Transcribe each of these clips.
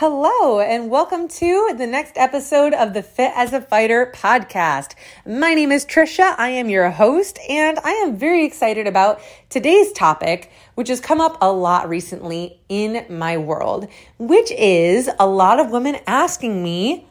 Hello, and welcome to the next episode of the Fit as a Fighter podcast. My name is Trisha. I am your host, and I am very excited about today's topic, which has come up a lot recently in my world, which is a lot of women asking me,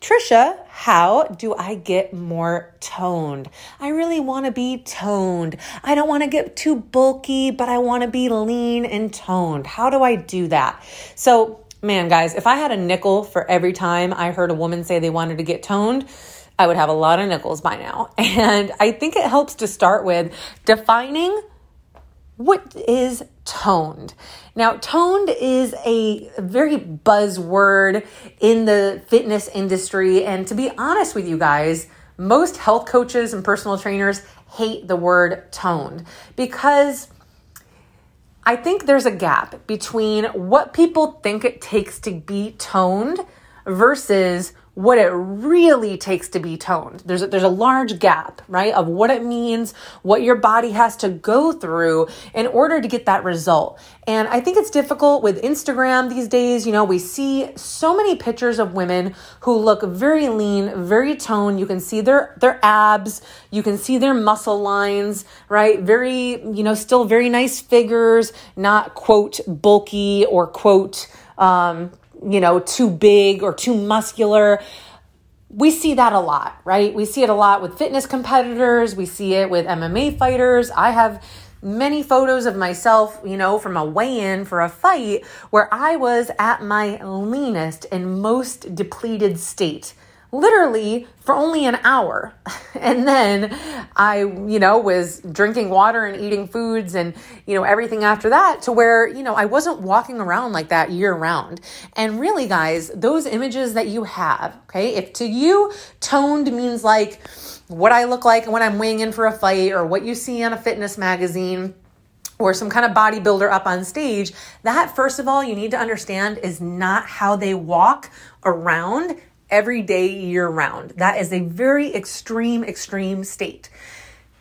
Trisha, how do I get more toned? I really want to be toned. I don't want to get too bulky, but I want to be lean and toned. How do I do that? So, man, guys, if I had a nickel for every time I heard a woman say they wanted to get toned, I would have a lot of nickels by now. And I think it helps to start with defining what is toned. Now, toned is a very buzzword in the fitness industry. And to be honest with you guys, most health coaches and personal trainers hate the word toned because I think there's a gap between what people think it takes to be toned versus what it really takes to be toned. There's a, there's a large gap, right, of what it means, what your body has to go through in order to get that result. And I think it's difficult with Instagram these days. You know, we see so many pictures of women who look very lean, very toned. You can see their their abs, you can see their muscle lines, right? Very, you know, still very nice figures, not quote bulky or quote um, you know, too big or too muscular. We see that a lot, right? We see it a lot with fitness competitors. We see it with MMA fighters. I have many photos of myself, you know, from a weigh in for a fight where I was at my leanest and most depleted state literally for only an hour. And then I, you know, was drinking water and eating foods and, you know, everything after that to where, you know, I wasn't walking around like that year round. And really, guys, those images that you have, okay, if to you toned means like what I look like when I'm weighing in for a fight or what you see on a fitness magazine, or some kind of bodybuilder up on stage, that first of all, you need to understand is not how they walk around every day, year round. That is a very extreme, extreme state.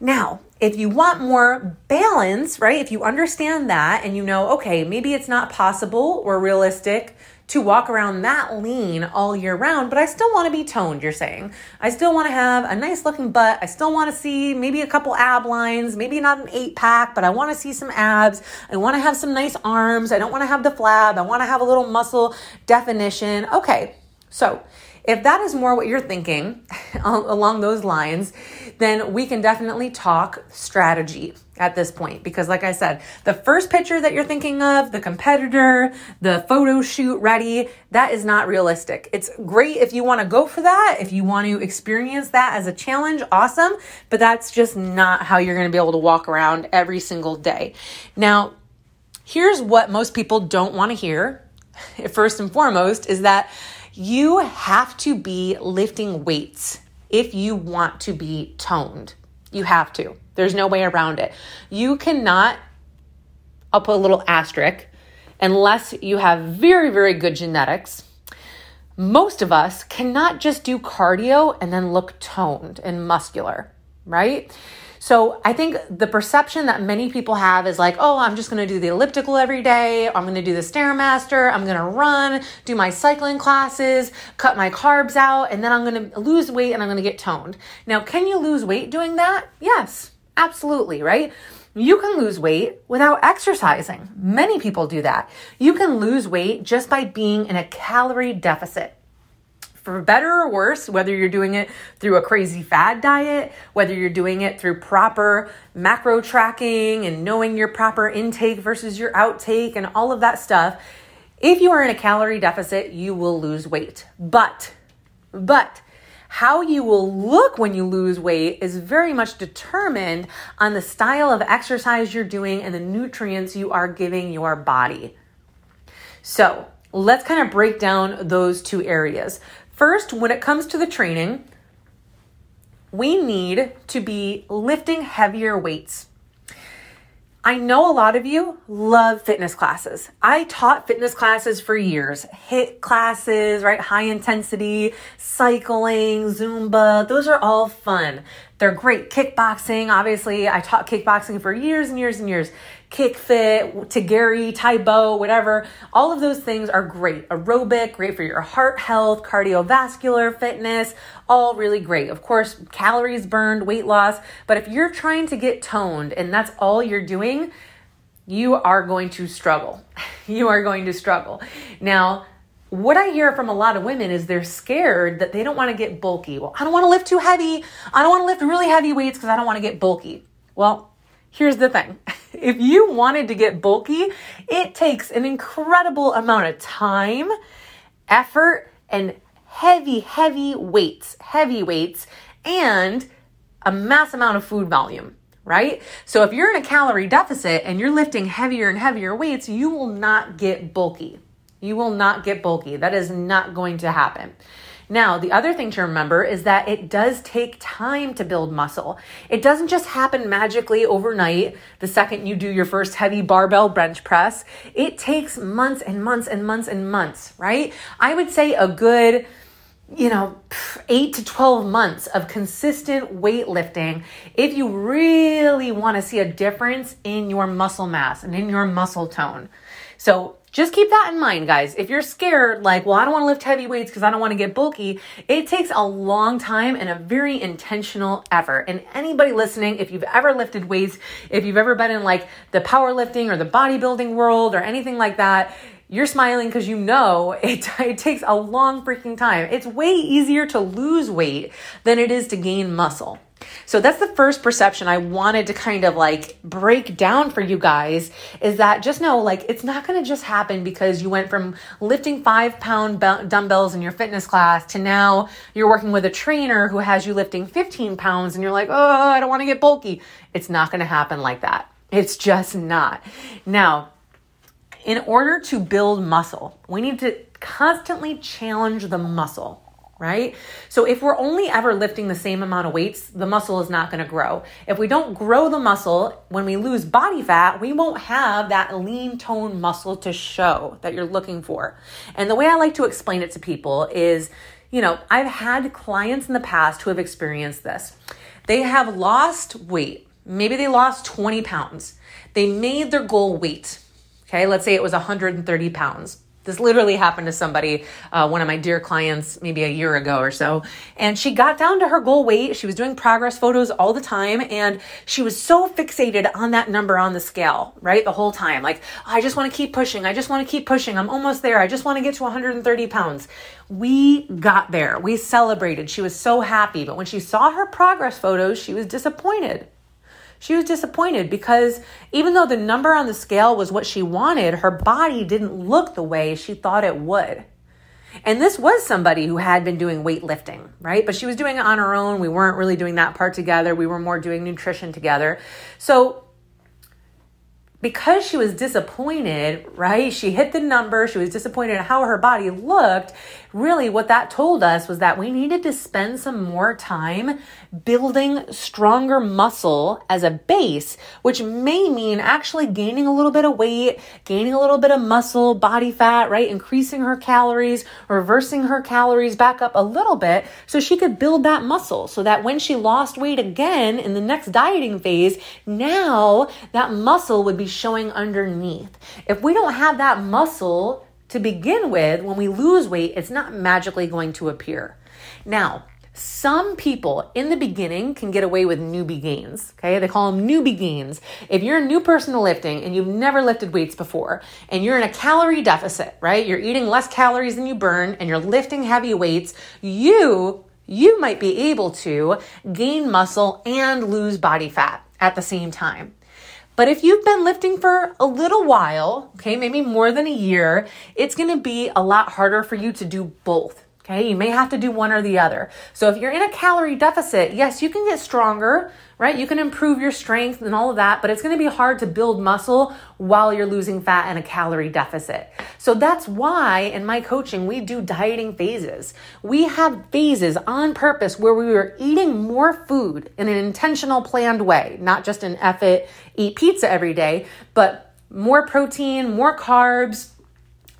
Now, if you want more balance, right, if you understand that and you know, okay, maybe it's not possible or realistic to walk around that lean all year round, but I still want to be toned, you're saying. I still want to have a nice looking butt. I still want to see maybe a couple ab lines, maybe not an eight pack, but I want to see some abs. I want to have some nice arms. I don't want to have the flab. I want to have a little muscle definition. Okay, so if that is more what you're thinking along those lines, then we can definitely talk strategy at this point. Because, like I said, the first picture that you're thinking of, the competitor, the photo shoot ready, that is not realistic. It's great if you want to go for that, if you want to experience that as a challenge, awesome. But that's just not how you're going to be able to walk around every single day. Now, here's what most people don't want to hear. First and foremost, is that you have to be lifting weights if you want to be toned. You have to. There's no way around it. You cannot, I'll put a little asterisk, unless you have very, very good genetics. Most of us cannot just do cardio and then look toned and muscular, right? So I think the perception that many people have is like, oh, I'm just going to do the elliptical every day. I'm going to do the Stairmaster. I'm going to run, do my cycling classes, cut my carbs out, and then I'm going to lose weight and I'm going to get toned. Now, can you lose weight doing that? Yes, absolutely, right? You can lose weight without exercising. Many people do that. You can lose weight just by being in a calorie deficit for better or worse, whether you're doing it through a crazy fad diet, whether you're doing it through proper macro tracking and knowing your proper intake versus your outtake and all of that stuff, if you are in a calorie deficit, you will lose weight. But, but, how you will look when you lose weight is very much determined on the style of exercise you're doing and the nutrients you are giving your body. So, let's kind of break down those two areas. First, when it comes to the training, we need to be lifting heavier weights. I know a lot of you love fitness classes. I taught fitness classes for years. HIIT classes, right? High intensity, cycling, Zumba. Those are all fun. They're great. Kickboxing, obviously, I taught kickboxing for years and years and years. Kick Fit, Gary, Tae Bo, whatever. All of those things are great. Aerobic, great for your heart health, cardiovascular fitness, all really great. Of course, calories burned, weight loss. But if you're trying to get toned and that's all you're doing, you are going to struggle. you are going to struggle. Now, what I hear from a lot of women is they're scared that they don't want to get bulky. Well, I don't want to lift too heavy. I don't want to lift really heavy weights because I don't want to get bulky. Well, here's the thing. If you wanted to get bulky, it takes an incredible amount of time, effort, and heavy, heavy weights, heavy weights, and a mass amount of food volume right? So if you're in a calorie deficit and you're lifting heavier and heavier weights, you will not get bulky. You will not get bulky. That is not going to happen. Now, the other thing to remember is that it does take time to build muscle. It doesn't just happen magically overnight the second you do your first heavy barbell bench press. It takes months and months and months and months, right? I would say a good you know, eight to 12 months of consistent weightlifting if you really want to see a difference in your muscle mass and in your muscle tone. So just keep that in mind, guys. If you're scared, like, well, I don't want to lift heavy weights because I don't want to get bulky, it takes a long time and a very intentional effort. And anybody listening, if you've ever lifted weights, if you've ever been in like the powerlifting or the bodybuilding world or anything like that, you're smiling because you know it, it takes a long freaking time. It's way easier to lose weight than it is to gain muscle. So that's the first perception I wanted to kind of like break down for you guys is that just know like it's not going to just happen because you went from lifting five pound dumbbells in your fitness class to now you're working with a trainer who has you lifting 15 pounds and you're like, oh, I don't want to get bulky. It's not going to happen like that. It's just not. Now, in order to build muscle, we need to constantly challenge the muscle right? So if we're only ever lifting the same amount of weights, the muscle is not going to grow. If we don't grow the muscle, when we lose body fat, we won't have that lean tone muscle to show that you're looking for. And the way I like to explain it to people is, you know, I've had clients in the past who have experienced this. They have lost weight. Maybe they lost 20 pounds. They made their goal weight Okay, let's say it was 130 pounds. This literally happened to somebody, uh, one of my dear clients, maybe a year ago or so. And she got down to her goal weight. She was doing progress photos all the time. And she was so fixated on that number on the scale, right? The whole time. Like, I just want to keep pushing. I just want to keep pushing. I'm almost there. I just want to get to 130 pounds. We got there. We celebrated. She was so happy. But when she saw her progress photos, she was disappointed. She was disappointed because even though the number on the scale was what she wanted, her body didn't look the way she thought it would. And this was somebody who had been doing weightlifting, right? But she was doing it on her own. We weren't really doing that part together. We were more doing nutrition together. So because she was disappointed, right? She hit the number, she was disappointed in how her body looked. Really, what that told us was that we needed to spend some more time building stronger muscle as a base, which may mean actually gaining a little bit of weight, gaining a little bit of muscle, body fat, right? Increasing her calories, reversing her calories back up a little bit so she could build that muscle so that when she lost weight again in the next dieting phase, now that muscle would be showing underneath. If we don't have that muscle to begin with, when we lose weight, it's not magically going to appear. Now, some people in the beginning can get away with newbie gains. Okay, they call them newbie gains. If you're a new person to lifting and you've never lifted weights before and you're in a calorie deficit, right? You're eating less calories than you burn and you're lifting heavy weights, you you might be able to gain muscle and lose body fat at the same time. But if you've been lifting for a little while, okay, maybe more than a year, it's gonna be a lot harder for you to do both. Okay, you may have to do one or the other. So if you're in a calorie deficit, yes, you can get stronger, right? You can improve your strength and all of that, but it's going to be hard to build muscle while you're losing fat in a calorie deficit. So that's why in my coaching, we do dieting phases. We have phases on purpose where we are eating more food in an intentional, planned way, not just an effort, eat pizza every day, but more protein, more carbs,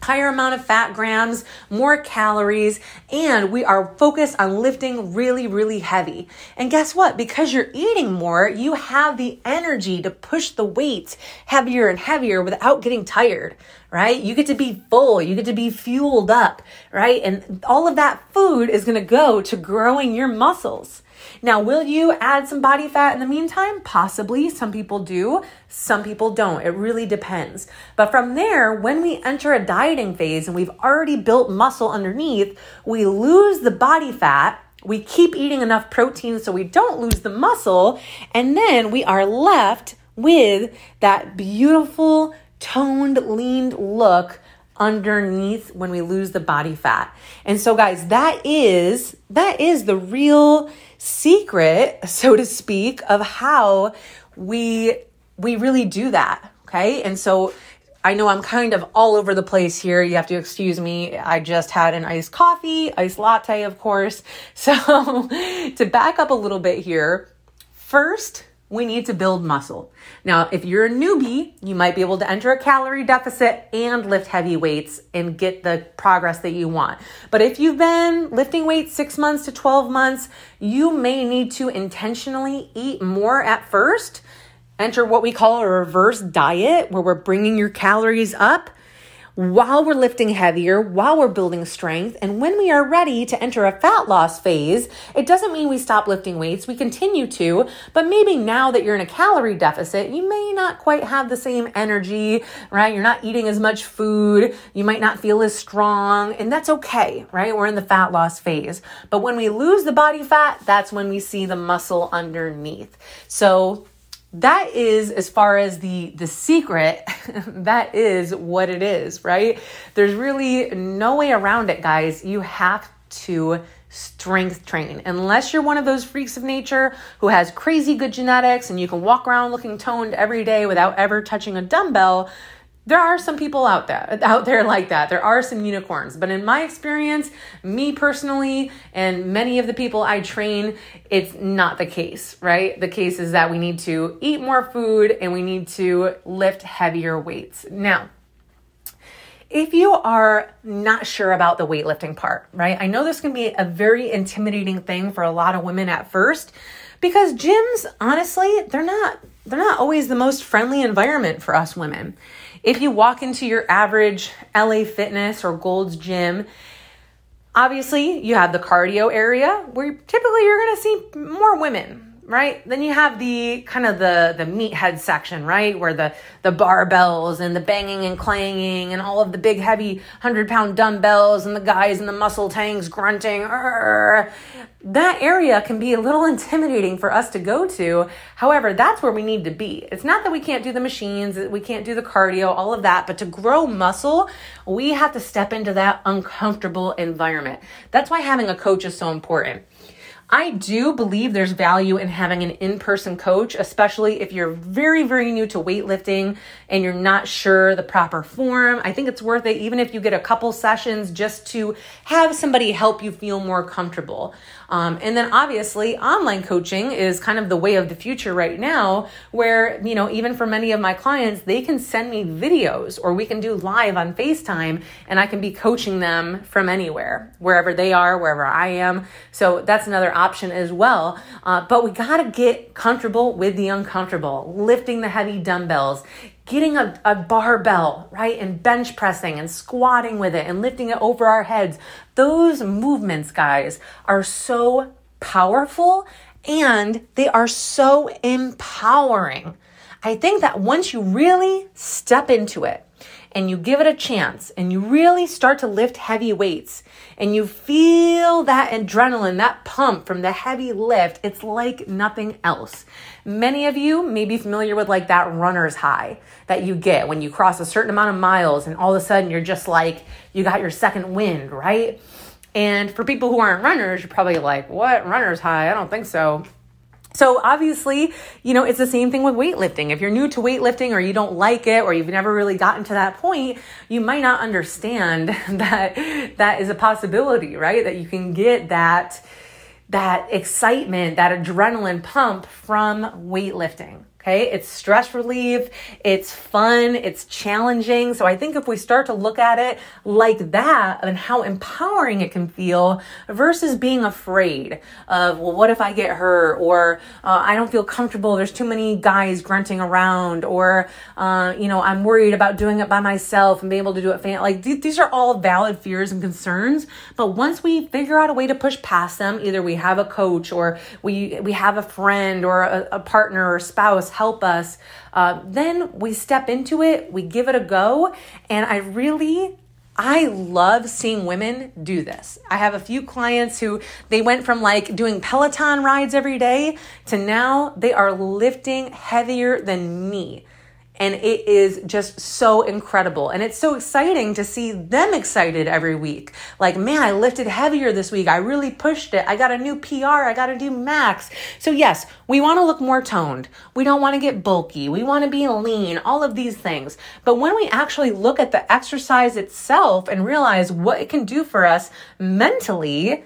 higher amount of fat grams, more calories, and we are focused on lifting really, really heavy. And guess what? Because you're eating more, you have the energy to push the weights heavier and heavier without getting tired, right? You get to be full, you get to be fueled up, right? And all of that food is to go to growing your muscles. Now, will you add some body fat in the meantime? Possibly. Some people do, some people don't. It really depends. But from there, when we enter a dieting phase and we've already built muscle underneath, we lose the body fat. We keep eating enough protein so we don't lose the muscle. And then we are left with that beautiful, toned, leaned look underneath when we lose the body fat. And so guys, that is that is the real secret, so to speak, of how we we really do that, okay? And so I know I'm kind of all over the place here. You have to excuse me. I just had an iced coffee, iced latte, of course. So, to back up a little bit here, first, we need to build muscle. Now, if you're a newbie, you might be able to enter a calorie deficit and lift heavy weights and get the progress that you want. But if you've been lifting weights six months to 12 months, you may need to intentionally eat more at first. Enter what we call a reverse diet, where we're bringing your calories up while we're lifting heavier, while we're building strength. And when we are ready to enter a fat loss phase, it doesn't mean we stop lifting weights. We continue to, but maybe now that you're in a calorie deficit, you may not quite have the same energy, right? You're not eating as much food. You might not feel as strong, and that's okay, right? We're in the fat loss phase. But when we lose the body fat, that's when we see the muscle underneath. So that is as far as the the secret that is what it is right? There's really no way around it guys. You have to strength train. Unless you're one of those freaks of nature who has crazy good genetics and you can walk around looking toned every day without ever touching a dumbbell there are some people out there out there like that. There are some unicorns but in my experience me personally and many of the people i train it's not the case right? The case is that we need to eat more food and we need to lift heavier weights. Now if you are not sure about the weightlifting part, right? I know this can be a very intimidating thing for a lot of women at first because gyms, honestly, they're not they're not always the most friendly environment for us women. If you walk into your average LA Fitness or Gold's Gym, obviously you have the cardio area where typically you're going to see more women right? Then you have the kind of the the meathead section, right, where the the barbells and the banging and clanging and all of the big heavy hundred pound dumbbells and the guys in the muscle tanks grunting. That area can be a little intimidating for us to go to. However, that's where we need to be. It's not that we can't do the machines, we can't do the cardio, all of that, but to grow muscle, we have to step into that uncomfortable environment. That's why having a coach is so important I do believe there's value in having an in person coach, especially if you're very, very new to weightlifting and you're not sure the proper form. I think it's worth it, even if you get a couple sessions, just to have somebody help you feel more comfortable. Um, and then obviously, online coaching is kind of the way of the future right now, where, you know, even for many of my clients, they can send me videos or we can do live on FaceTime and I can be coaching them from anywhere, wherever they are, wherever I am. So that's another option as well. Uh, but we got to get comfortable with the uncomfortable, lifting the heavy dumbbells, getting a, a barbell, right? And bench pressing and squatting with it and lifting it over our heads. Those movements, guys, are so powerful and they are so empowering. I think that once you really step into it, and you give it a chance and you really start to lift heavy weights and you feel that adrenaline, that pump from the heavy lift, it's like nothing else. Many of you may be familiar with like that runner's high that you get when you cross a certain amount of miles and all of a sudden you're just like, you got your second wind, right? And for people who aren't runners, you're probably like, what? Runner's high? I don't think so. So obviously, you know, it's the same thing with weightlifting. If you're new to weightlifting or you don't like it or you've never really gotten to that point, you might not understand that that is a possibility, right? That you can get that that excitement, that adrenaline pump from weightlifting. Okay, it's stress relief, it's fun, it's challenging. So I think if we start to look at it like that and how empowering it can feel versus being afraid of, well, what if I get hurt? Or uh, I don't feel comfortable, there's too many guys grunting around, or, uh, you know, I'm worried about doing it by myself and being able to do it. Like th- these are all valid fears and concerns. But once we figure out a way to push past them, either we have a coach or we, we have a friend or a, a partner or spouse help us, uh, then we step into it, we give it a go. And I really, I love seeing women do this. I have a few clients who they went from like doing Peloton rides every day to now they are lifting heavier than me. And it is just so incredible. And it's so exciting to see them excited every week. Like, man, I lifted heavier this week. I really pushed it. I got a new PR. I got to do max. So, yes, we want to look more toned. We don't want to get bulky. We want to be lean, all of these things. But when we actually look at the exercise itself and realize what it can do for us mentally,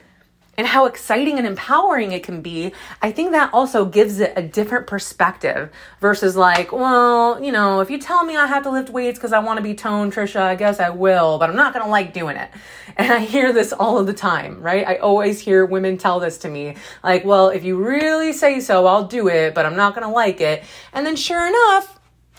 and how exciting and empowering it can be, I think that also gives it a different perspective versus like, well, you know, if you tell me I have to lift weights because I want to be toned, Trisha, I guess I will, but I'm not going to like doing it. And I hear this all of the time, right? I always hear women tell this to me, like, well, if you really say so, I'll do it, but I'm not going to like it. And then sure enough,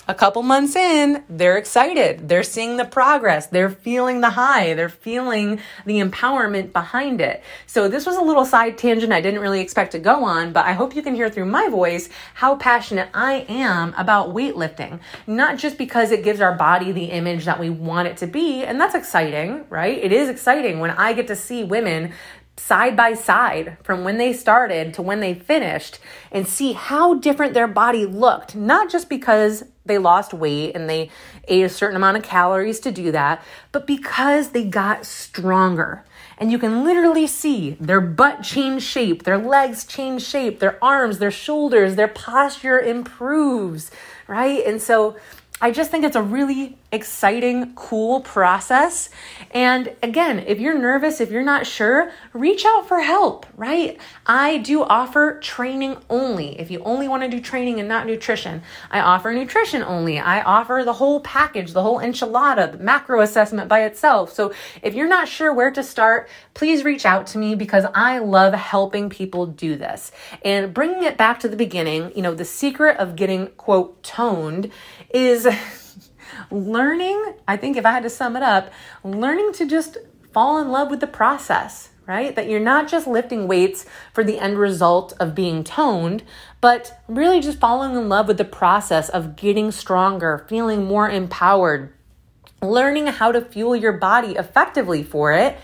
a couple months in, they're excited. They're seeing the progress. They're feeling the high. They're feeling the empowerment behind it. So this was a little side tangent I didn't really expect to go on, but I hope you can hear through my voice how passionate I am about weightlifting. Not just because it gives our body the image that we want it to be, and that's exciting, right? It is exciting when I get to see women side by side from when they started to when they finished and see how different their body looked, not just because they lost weight and they ate a certain amount of calories to do that, but because they got stronger. And you can literally see their butt change shape, their legs change shape, their arms, their shoulders, their posture improves, right? And so I just think it's a really exciting, cool process. And again, if you're nervous, if you're not sure, reach out for help, right? I do offer training only. If you only want to do training and not nutrition, I offer nutrition only. I offer the whole package, the whole enchilada, the macro assessment by itself. So if you're not sure where to start, please reach out to me because I love helping people do this. And bringing it back to the beginning, you know, the secret of getting, quote, toned is learning, I think if I had to sum it up, learning to just fall in love with the process, right? That you're not just lifting weights for the end result of being toned, but really just falling in love with the process of getting stronger, feeling more empowered, learning how to fuel your body effectively for it.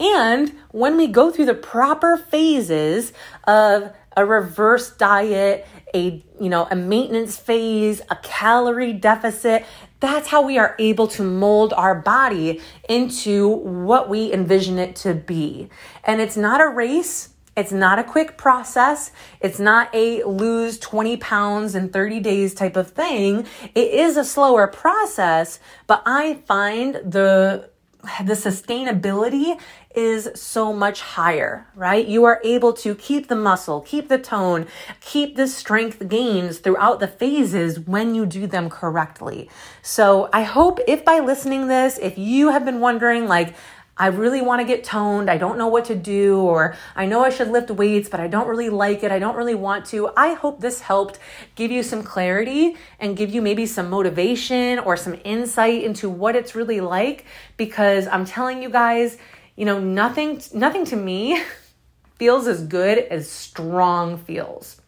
And when we go through the proper phases of a reverse diet, a you know, a maintenance phase, a calorie deficit, that's how we are able to mold our body into what we envision it to be. And it's not a race. It's not a quick process. It's not a lose 20 pounds in 30 days type of thing. It is a slower process, but I find the the sustainability is so much higher, right? You are able to keep the muscle, keep the tone, keep the strength gains throughout the phases when you do them correctly. So I hope if by listening this, if you have been wondering like, I really want to get toned. I don't know what to do, or I know I should lift weights, but I don't really like it. I don't really want to. I hope this helped give you some clarity and give you maybe some motivation or some insight into what it's really like because I'm telling you guys, you know, nothing nothing to me feels as good as strong feels.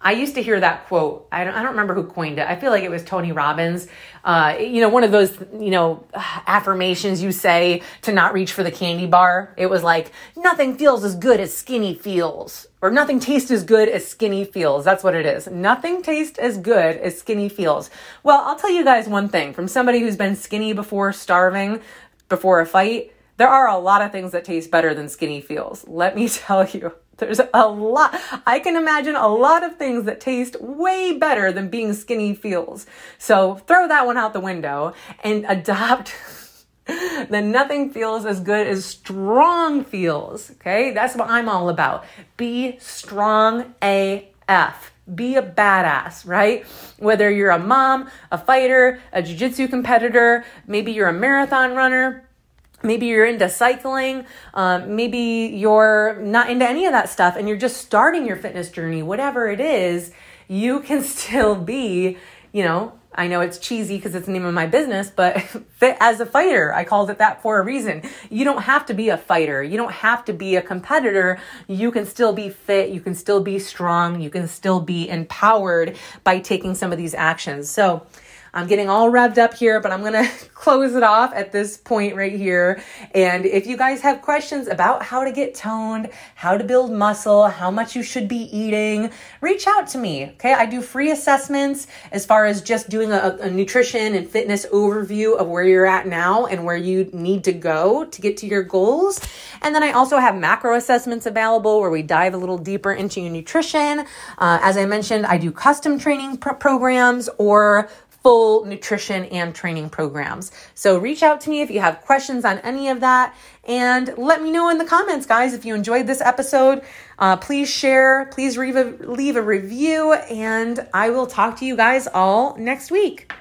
I used to hear that quote. I don't, I don't remember who coined it. I feel like it was Tony Robbins. Uh, you know, one of those, you know, affirmations you say to not reach for the candy bar. It was like, nothing feels as good as skinny feels. Or nothing tastes as good as skinny feels. That's what it is. Nothing tastes as good as skinny feels. Well, I'll tell you guys one thing from somebody who's been skinny before, starving before a fight. There are a lot of things that taste better than skinny feels. Let me tell you. There's a lot. I can imagine a lot of things that taste way better than being skinny feels. So throw that one out the window and adopt. then nothing feels as good as strong feels. Okay, that's what I'm all about. Be strong AF. be a badass, right? Whether you're a mom, a fighter, a jiu-jitsu competitor, maybe you're a marathon runner, maybe you're into cycling um, maybe you're not into any of that stuff and you're just starting your fitness journey whatever it is you can still be you know I know it's cheesy because it's the name of my business, but fit as a fighter. I called it that for a reason. You don't have to be a fighter. You don't have to be a competitor. You can still be fit. You can still be strong. You can still be empowered by taking some of these actions. So, I'm getting all revved up here, but I'm going to close it off at this point right here. And if you guys have questions about how to get toned, how to build muscle, how much you should be eating, reach out to me. Okay. I do free assessments as far as just doing a, a nutrition and fitness overview of where you're at now and where you need to go to get to your goals. And then I also have macro assessments available where we dive a little deeper into your nutrition. Uh, as I mentioned, I do custom training pr- programs or full nutrition and training programs. So reach out to me if you have questions on any of that and let me know in the comments, guys, if you enjoyed this episode. Uh, please share, please leave a, leave a review, and I will talk to you guys all next week.